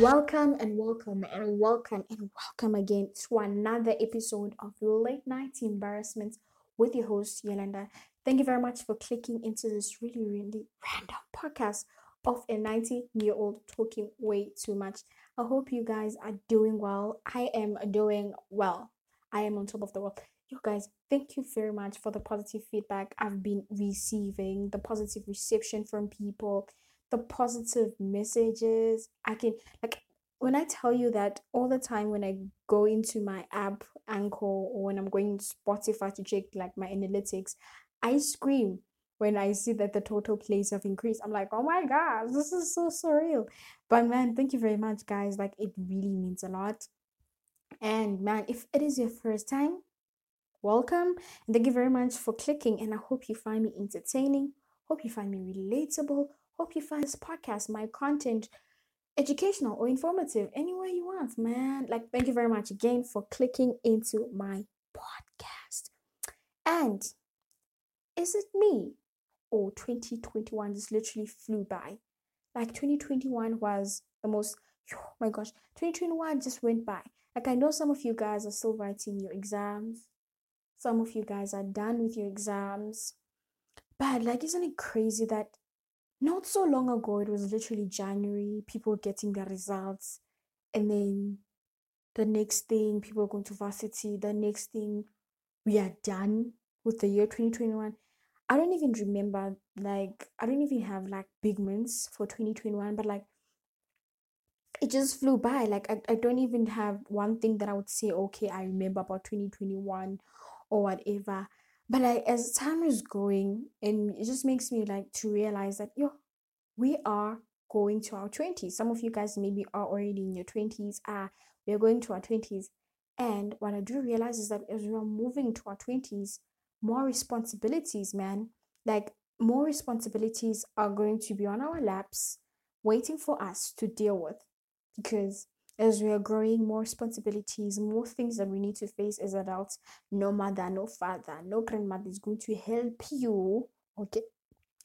Welcome and welcome and welcome and welcome again to another episode of Late Night Embarrassment with your host Yolanda. Thank you very much for clicking into this really, really random podcast of a 90 year old talking way too much. I hope you guys are doing well. I am doing well. I am on top of the world. You guys, thank you very much for the positive feedback I've been receiving, the positive reception from people the positive messages. I can like when I tell you that all the time when I go into my app Anchor or when I'm going to Spotify to check like my analytics, I scream when I see that the total plays have increased. I'm like, oh my god, this is so surreal. But man, thank you very much, guys. Like it really means a lot. And man, if it is your first time, welcome. And thank you very much for clicking. And I hope you find me entertaining. Hope you find me relatable. Hope you find this podcast, my content, educational or informative, anywhere you want, man. Like, thank you very much again for clicking into my podcast. And is it me or 2021 just literally flew by? Like, 2021 was the most, oh my gosh, 2021 just went by. Like, I know some of you guys are still writing your exams, some of you guys are done with your exams. But, like, isn't it crazy that not so long ago, it was literally January, people getting their results. And then the next thing, people are going to varsity. The next thing, we are done with the year 2021. I don't even remember, like, I don't even have like big months for 2021, but like, it just flew by. Like, I, I don't even have one thing that I would say, okay, I remember about 2021 or whatever but like as time is going and it just makes me like to realize that yo we are going to our 20s some of you guys maybe are already in your 20s ah we are going to our 20s and what i do realize is that as we are moving to our 20s more responsibilities man like more responsibilities are going to be on our laps waiting for us to deal with. Because as we are growing, more responsibilities, more things that we need to face as adults. No mother, no father, no grandmother is going to help you. Okay.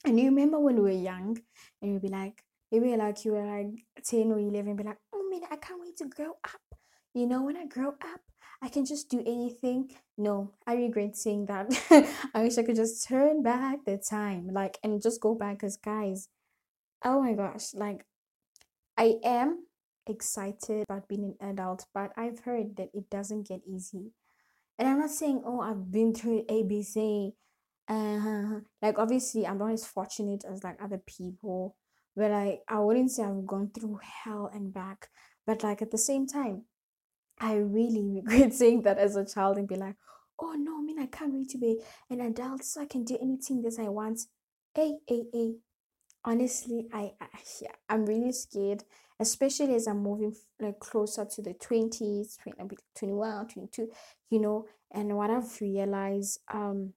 And you remember when we were young and you'd be like, maybe like you were like 10 or 11, be like, oh man, I can't wait to grow up. You know, when I grow up, I can just do anything. No, I regret saying that. I wish I could just turn back the time, like, and just go back. Because, guys, oh my gosh, like, I am excited about being an adult, but I've heard that it doesn't get easy. And I'm not saying, oh, I've been through ABC. Uh, like obviously, I'm not as fortunate as like other people, but like I wouldn't say I've gone through hell and back. But like at the same time, I really regret saying that as a child and be like, oh no, I mean I can't wait to be an adult so I can do anything that I want. A a a. Honestly, I, I yeah, I'm really scared especially as I'm moving like closer to the 20s, 20, 21, 22, you know, and what I've realized um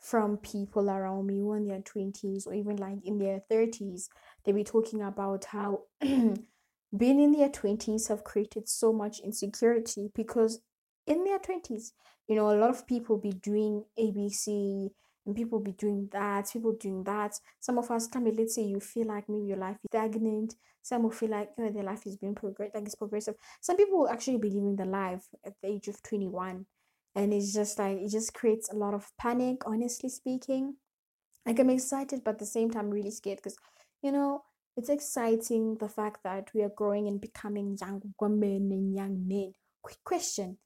from people around me who in their 20s or even like in their 30s, they be talking about how being in their 20s have created so much insecurity because in their 20s, you know, a lot of people be doing ABC, and people be doing that, people doing that. Some of us can be, let's say you feel like maybe your life is stagnant. Some will feel like you know, their life is being progress like it's progressive. Some people will actually be living the life at the age of 21. And it's just like it just creates a lot of panic, honestly speaking. Like I'm excited, but at the same time really scared because you know it's exciting the fact that we are growing and becoming young women and young men. Quick question.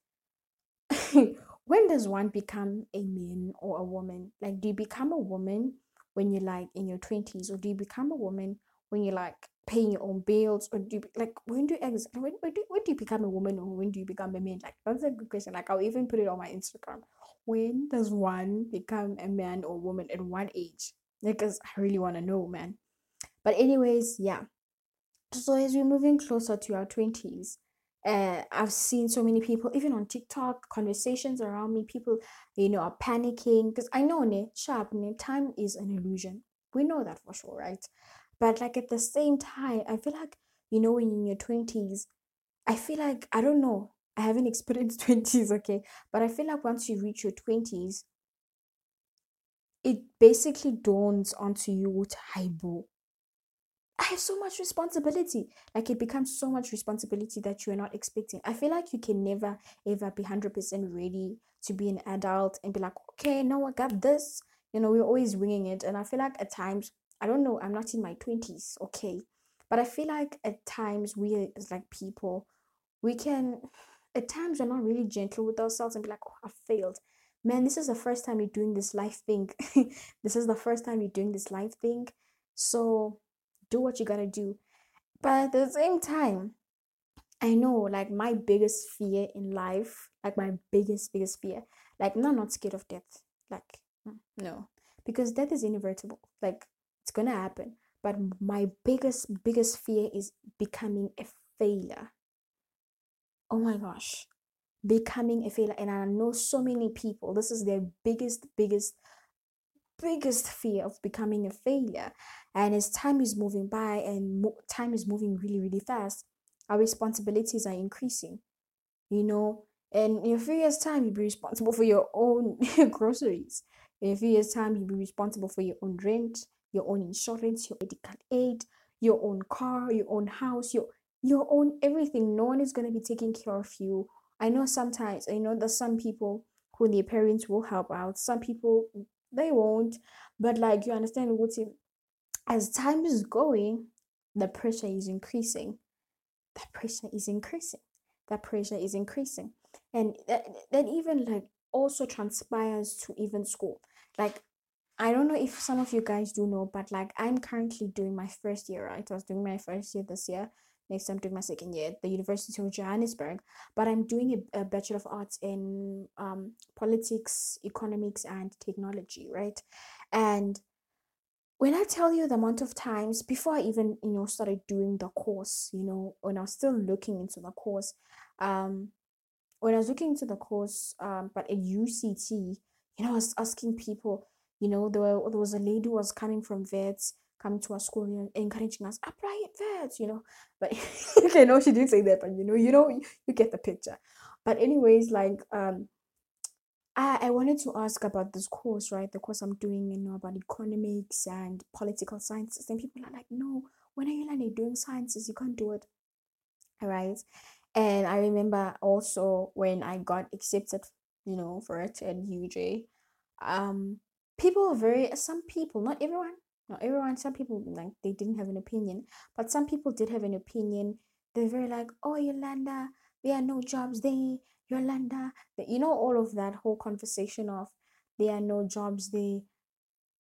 when does one become a man or a woman? Like, do you become a woman when you're like in your 20s, or do you become a woman when you're like paying your own bills, or do you like when do you ex- when, when, do, when do you become a woman, or when do you become a man? Like, that's a good question. Like, I'll even put it on my Instagram. When does one become a man or woman at what age? Because I really want to know, man. But, anyways, yeah. So, as we're moving closer to our 20s, uh, I've seen so many people, even on TikTok, conversations around me, people, you know, are panicking because I know, ne, sharp, ne, time is an illusion. We know that for sure, right? But like at the same time, I feel like, you know, when you're in your 20s, I feel like, I don't know, I haven't experienced 20s, okay? But I feel like once you reach your 20s, it basically dawns onto you what haibo. I have so much responsibility. Like it becomes so much responsibility that you are not expecting. I feel like you can never ever be 100% ready to be an adult and be like, okay, no, I got this. You know, we're always winging it. And I feel like at times, I don't know, I'm not in my 20s, okay. But I feel like at times we as like people, we can, at times we're not really gentle with ourselves and be like, oh, I failed. Man, this is the first time you're doing this life thing. this is the first time you're doing this life thing. So do what you gotta do. But at the same time, I know like my biggest fear in life, like my biggest, biggest fear, like I'm not scared of death. Like, mm, no, because death is inevitable. Like, it's gonna happen. But my biggest, biggest fear is becoming a failure. Oh my gosh, becoming a failure. And I know so many people, this is their biggest, biggest biggest fear of becoming a failure. And as time is moving by and mo- time is moving really, really fast, our responsibilities are increasing. You know, and in a few years' time, you'll be responsible for your own groceries. In a few years' time, you'll be responsible for your own rent, your own insurance, your medical aid, your own car, your own house, your your own everything. No one is going to be taking care of you. I know sometimes, I know that some people who their parents will help out. Some people they won't. But like you understand what if as time is going, the pressure is increasing. The pressure is increasing. The pressure is increasing. And that, that even like also transpires to even school. Like I don't know if some of you guys do know, but like I'm currently doing my first year, right? I was doing my first year this year. Next, I'm doing my second year at the University of Johannesburg. But I'm doing a, a Bachelor of Arts in um, politics, economics, and technology, right? And when I tell you the amount of times before I even you know started doing the course, you know, when I was still looking into the course, um, when I was looking into the course, um, but at UCT, you know, I was asking people, you know, there, were, there was a lady who was coming from Wits coming to our school and encouraging us, apply first, you know. But okay, no, she didn't say that, but you know, you know, you get the picture. But anyways, like um I, I wanted to ask about this course, right? The course I'm doing, you know, about economics and political sciences. And people are like, no, when are you learning doing sciences? You can't do it. All right. And I remember also when I got accepted, you know, for it at UJ, um, people are very some people, not everyone, not everyone, some people like they didn't have an opinion, but some people did have an opinion. They're very like, oh Yolanda, there are no jobs there, Yolanda. You know, all of that whole conversation of there are no jobs there.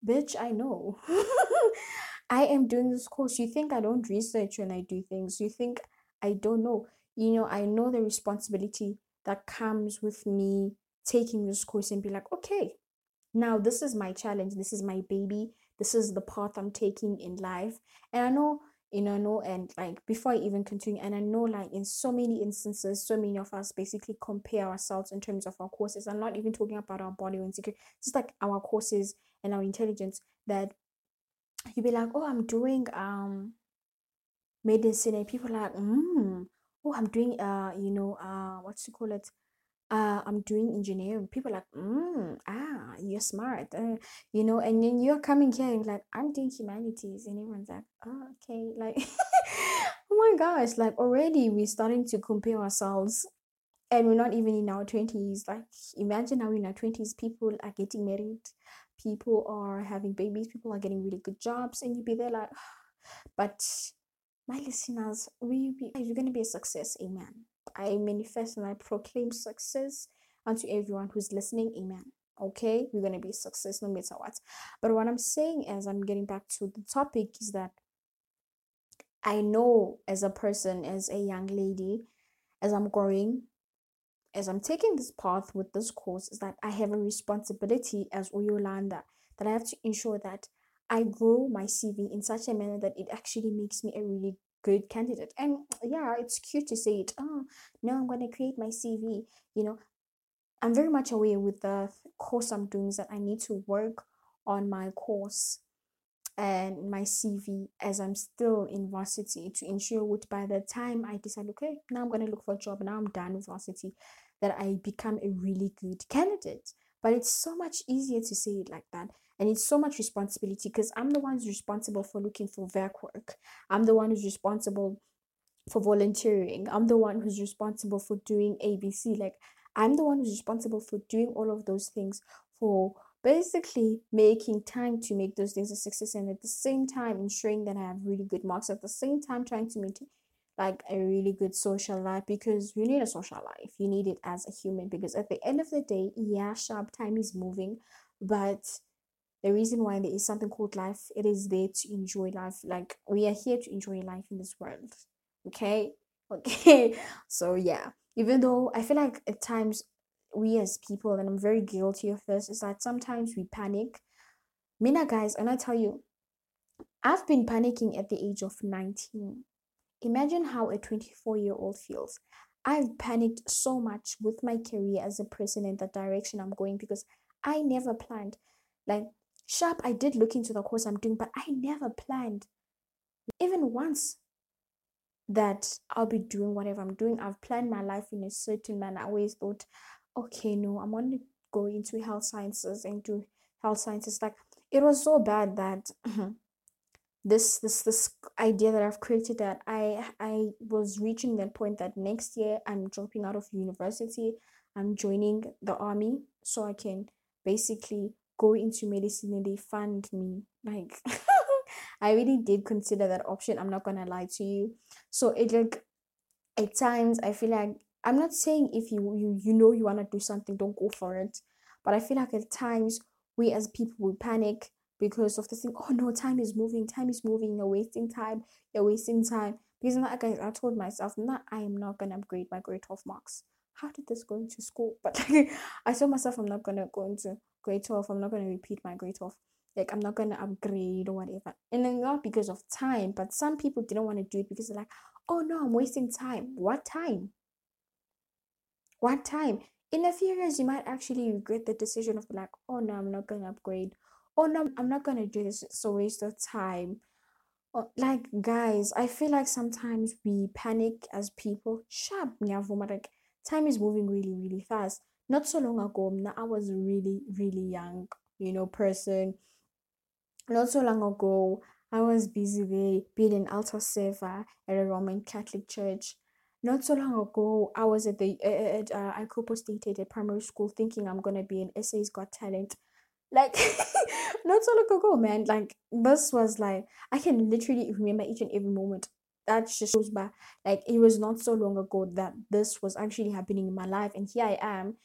Bitch, I know. I am doing this course. You think I don't research when I do things. You think I don't know. You know, I know the responsibility that comes with me taking this course and be like, okay, now this is my challenge. This is my baby this is the path I'm taking in life. And I know, you know, and like before I even continue, and I know, like in so many instances, so many of us basically compare ourselves in terms of our courses. I'm not even talking about our body or insecurity, just like our courses and our intelligence. That you be like, oh, I'm doing um medicine, and people are like, hmm, oh, I'm doing uh, you know, uh, what's to call it? Uh, I'm doing engineering. People are like, mm, ah, you're smart, uh, you know, and then you're coming here and like, I'm doing humanities, and everyone's like, oh, okay, like, oh my gosh, like already we're starting to compare ourselves, and we're not even in our twenties. Like, imagine how in our twenties, people are getting married, people are having babies, people are getting really good jobs, and you'd be there like, but my listeners, we be, you're gonna be a success, amen. I manifest and I proclaim success unto everyone who's listening. Amen. Okay, we're gonna be success no matter what. But what I'm saying as I'm getting back to the topic is that I know as a person, as a young lady, as I'm growing, as I'm taking this path with this course, is that I have a responsibility as Uyolanda that I have to ensure that I grow my CV in such a manner that it actually makes me a really good candidate. And yeah, it's cute to say it. Oh, no, I'm going to create my CV. You know, I'm very much aware with the course I'm doing is that I need to work on my course and my CV as I'm still in varsity to ensure that by the time I decide, okay, now I'm going to look for a job, now I'm done with varsity, that I become a really good candidate. But it's so much easier to say it like that. And it's so much responsibility because i'm the one who's responsible for looking for work work. I'm the one who's responsible for volunteering. I'm the one who's responsible for doing abc like i'm the one who's responsible for doing all of those things for basically making time to make those things a success and at the same time ensuring that i have really good marks at the same time trying to maintain like a really good social life because you need a social life. You need it as a human because at the end of the day yeah sharp time is moving but the reason why there is something called life it is there to enjoy life. Like we are here to enjoy life in this world okay? Okay so yeah. Even though i feel like at times we as people and i'm very guilty of this is that sometimes we panic. Mina guys and i tell you i've been panicking at the age of 19 Imagine how a 24 year old feels. I've panicked so much with my career as a person in the direction I'm going because I never planned. Like, sharp, I did look into the course I'm doing, but I never planned. Even once that I'll be doing whatever I'm doing, I've planned my life in a certain manner. I always thought, okay, no, I'm going to go into health sciences and do health sciences. Like, it was so bad that this this this idea that I've created that I I was reaching that point that next year I'm dropping out of university, I'm joining the army so I can basically go into medicine and they fund me. Like I really did consider that option. I'm not gonna lie to you. So it like at times I feel like I'm not saying if you you you know you wanna do something, don't go for it. But I feel like at times we as people will panic because of the thing oh no time is moving time is moving you're wasting time you're wasting time because like I, I told myself not I am not gonna upgrade my grade 12 marks how did this go into school but like I told myself I'm not gonna go into grade 12 I'm not gonna repeat my grade 12 like I'm not gonna upgrade or whatever. And then not because of time but some people didn't want to do it because they're like oh no I'm wasting time. What time? What time? In a few years you might actually regret the decision of like oh no I'm not gonna upgrade. Oh no i'm not gonna do this. It's a waste of time. Like guys i feel like sometimes we panic as people. Sharp like time is moving really really fast not so long ago now i was really really young you know person not so long ago i was busy with being an altar server at a roman catholic church not so long ago i was at the at uh, Ikopo State at a primary school thinking i'm gonna be an SA's got talent like not so long ago, man. Like this was like I can literally remember each and every moment. That just shows back like it was not so long ago that this was actually happening in my life, and here I am,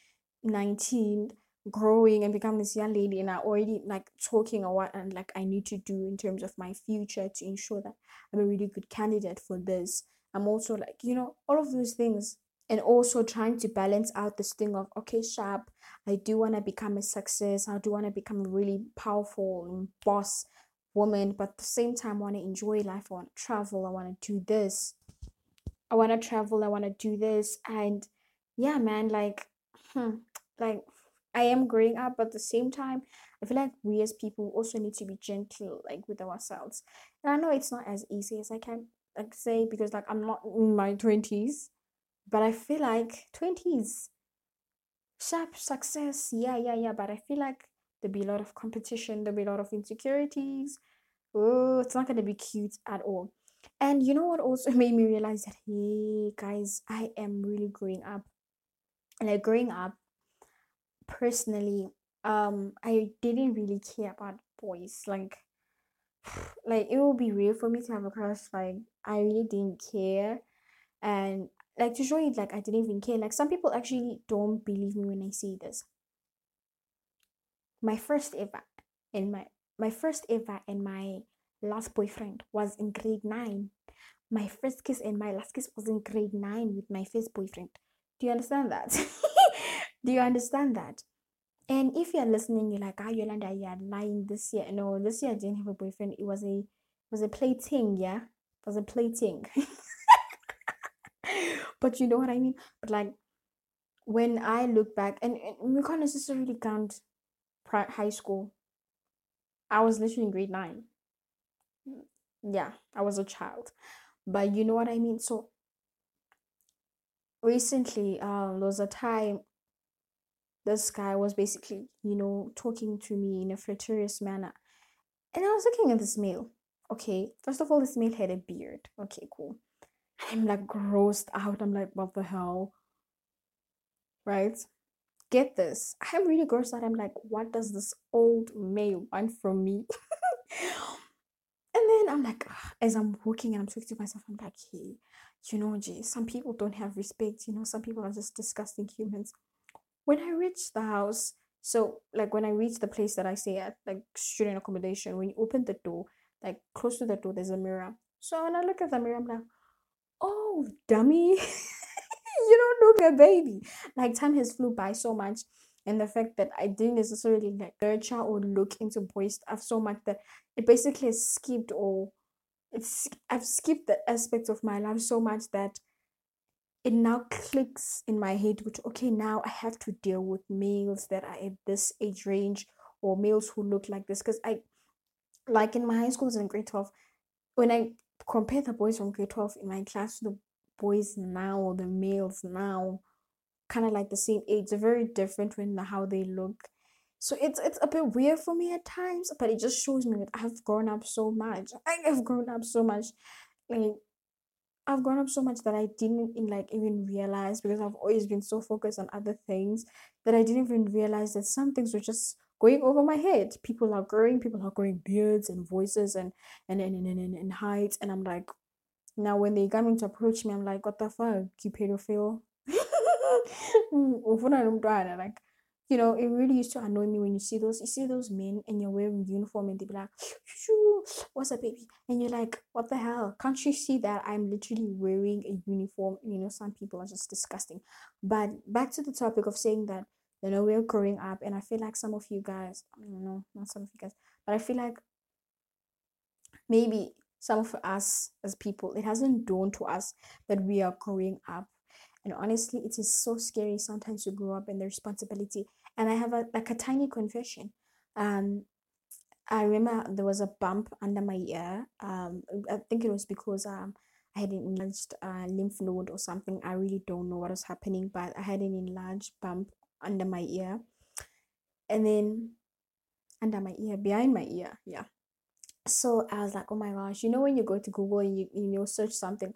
nineteen, growing and become this young lady, and I already like talking or what and like I need to do in terms of my future to ensure that I'm a really good candidate for this. I'm also like you know all of those things and also trying to balance out this thing of okay sharp i do want to become a success i do want to become a really powerful boss woman but at the same time i want to enjoy life i want to travel i want to do this i want to travel i want to do this and yeah man like hmm, like i am growing up but at the same time i feel like we as people also need to be gentle like with ourselves and i know it's not as easy as i can like say because like i'm not in my 20s but I feel like 20s, sharp success, yeah, yeah, yeah. But I feel like there'll be a lot of competition, there'll be a lot of insecurities. Oh, it's not gonna be cute at all. And you know what also made me realize that hey guys, I am really growing up. And like growing up, personally, um, I didn't really care about boys. Like like it would be real for me to have a crush. Like I really didn't care. And like to show you like I didn't even care. Like some people actually don't believe me when I say this. My first ever and my my first ever and my last boyfriend was in grade nine. My first kiss and my last kiss was in grade nine with my first boyfriend. Do you understand that? Do you understand that? And if you're listening, you're like, ah, Yolanda, you're lying this year. No, this year I didn't have a boyfriend. It was a it was a play thing, yeah? It was a play thing. but you know what I mean? But like when I look back, and, and we can't necessarily count high school. I was literally in grade nine. Yeah, I was a child, but you know what I mean. So recently, um, there was a time this guy was basically, you know, talking to me in a flirtatious manner. And I was looking at this male. Okay, first of all, this male had a beard. Okay, cool. I'm like grossed out. I'm like, what the hell? Right? Get this. I'm really grossed out. I'm like, what does this old male want from me? and then I'm like, as I'm walking and I'm talking to myself, I'm like, hey, you know, Jay, some people don't have respect. You know, some people are just disgusting humans. When I reached the house, so like when I reached the place that I stay at, like student accommodation, when you open the door, like close to the door, there's a mirror. So when I look at the mirror, I'm like, oh, dummy, you don't look a baby. Like time has flew by so much. And the fact that I didn't necessarily like nurture or look into boy stuff so much that it basically skipped or it's I've skipped the aspects of my life so much that it now clicks in my head which okay now I have to deal with males that are at this age range or males who look like this. Because I like in my high schools in grade 12 when I compare the boys from grade 12 in my class to the boys now or the males now kind of like the same age they're very different in how they look. So it's it's a bit weird for me at times but it just shows me that i've grown up so much. I have grown up so much. Like i've grown up so much that i didn't in like even realize because i've always been so focused on other things that i didn't even realize that some things were just going over my head. People are growing people are growing beards and voices and and and, and, and, and heights and i'm like now when they coming to approach me i'm like what the fuck? You pedophile. Mm, Nomntwana like you know it really used to annoy me when you see those you see those men and you're wearing uniform and they be like what's up baby? And you're like what the hell? Can't you see that i'm literally wearing a uniform? You know some people are just disgusting. But back to the topic of saying that you know we're growing up and i feel like some of you guys i don't know not some of you guys but i feel like maybe some of us as people it hasn't dawned to us that we are growing up. And honestly it is so scary sometimes to grow up and the responsibility and i have a like a tiny confession um i remember there was a bump under my ear um i think it was because um I had an enlarged uh, lymph node or something. I really don't know what was happening, but I had an enlarged bump under my ear. And then under my ear, behind my ear, yeah. So I was like, oh my gosh, you know when you go to Google and you, you know search something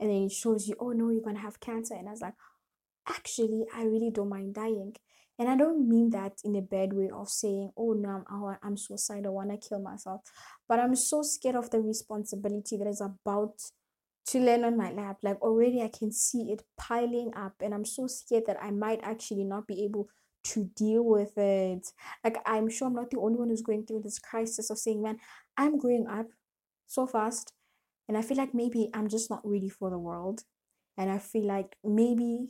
and then it shows you, oh no, you're gonna have cancer. And I was like, actually, I really don't mind dying. And I don't mean that in a bad way of saying, oh no, I'm, oh, I'm suicidal, I wanna kill myself. But I'm so scared of the responsibility that is about to land on my lap. Like already I can see it piling up, and I'm so scared that I might actually not be able to deal with it. Like I'm sure I'm not the only one who's going through this crisis of saying, man, I'm growing up so fast and I feel like maybe I'm just not ready for the world. And I feel like maybe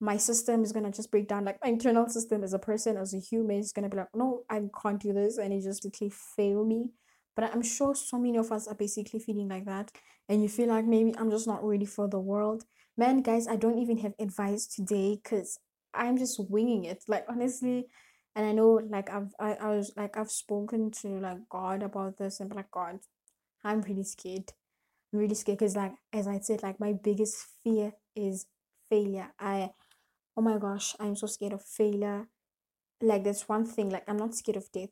my system is gonna just break down. Like my internal system as a person, as a human, is gonna be like, no, I can't do this, and it just literally fail me. But I'm sure so many of us are basically feeling like that, and you feel like maybe I'm just not ready for the world. Man, guys, I don't even have advice today because I'm just winging it. Like honestly, and I know like I've I, I was like I've spoken to like God about this and like God, I'm really scared. I'm really scared because, like, as I said, like, my biggest fear is failure. I, oh my gosh, I'm so scared of failure. Like, that's one thing. Like, I'm not scared of death.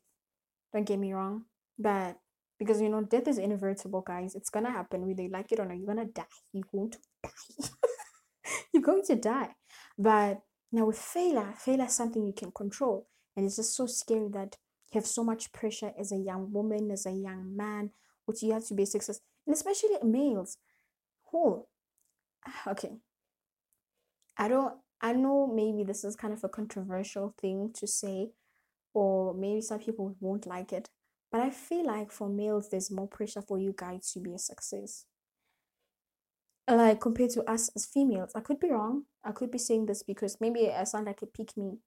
Don't get me wrong. But because, you know, death is inevitable, guys. It's gonna happen whether you like it or not. You're gonna die. You're going to die. You're going to die. But now with failure, failure is something you can control. And it's just so scary that you have so much pressure as a young woman, as a young man, which you have to be successful, and especially males. Who, okay, I don't. I know maybe this is kind of a controversial thing to say, or maybe some people won't like it, but I feel like for males, there's more pressure for you guys to be a success. Like compared to us as females, I could be wrong. I could be saying this because maybe I sound like a pick me,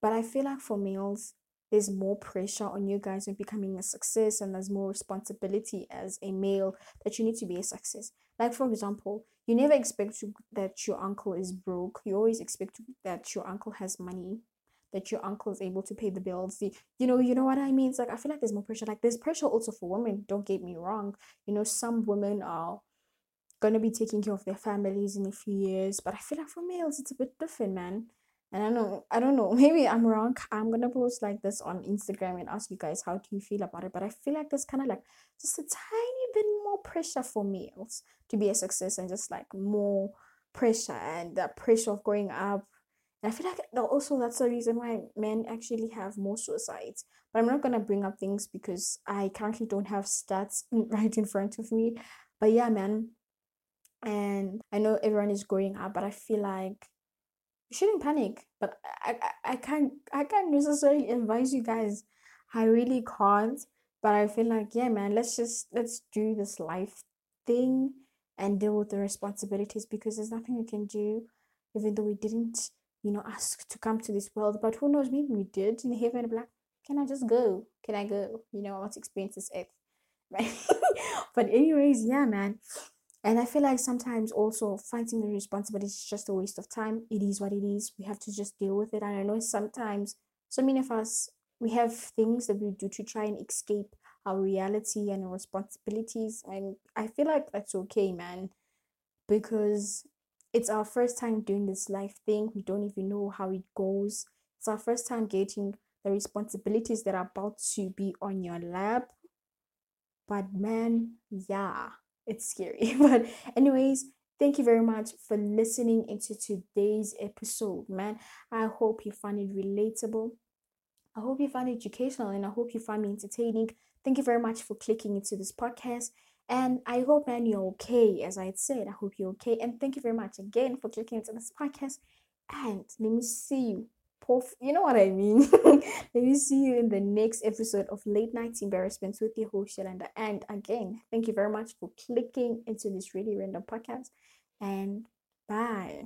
but I feel like for males, there's more pressure on you guys of becoming a success and there's more responsibility as a male that you need to be a success. Like for example you never expect to, that your uncle is broke. You always expect that your uncle has money that your uncle is able to pay the bills. The, you know you know what i mean? It's like i feel like there's more pressure. Like there's pressure also for women don't get me wrong. You know some women are going to be taking care of their families in a few years but i feel like for males it's a bit different man And I know, I don't know, maybe I'm wrong. I'm gonna post like this on Instagram and ask you guys how do you feel about it. But I feel like there's kind of like just a tiny bit more pressure for males to be a success and just like more pressure and the pressure of growing up. And I feel like also that's the reason why men actually have more suicides. But I'm not gonna bring up things because I currently don't have stats right in front of me. But yeah, man. And I know everyone is growing up, but I feel like you shouldn't panic. But I, I, I can't I can't necessarily advise you guys. I really can't. But I feel like yeah, man. Let's just let's do this life thing and deal with the responsibilities because there's nothing we can do, even though we didn't, you know, ask to come to this world. But who knows? Maybe we did in heaven. Black. Can I just go? Can I go? You know, I want to experience this earth. Right? but anyways, yeah, man. And I feel like sometimes also fighting the responsibility is just a waste of time. It is what it is. We have to just deal with it. And I know sometimes so many of us we have things that we do to try and escape our reality and our responsibilities. And I feel like that's okay, man. Because it's our first time doing this life thing. We don't even know how it goes. It's our first time getting the responsibilities that are about to be on your lap. But man, yeah it's scary. but anyways, thank you very much for listening into today's episode, man. I hope you find it relatable. I hope you find it educational and I hope you find me entertaining. Thank you very much for clicking into this podcast. And I hope, man, you're okay. As I had said, I hope you're okay. And thank you very much again for clicking into this podcast. And let me see you puff. You know what I mean? Me see you in the next episode of Late Night Embarrassments with your host, Yolanda. And again, thank you very much for clicking into this really random podcast. And bye.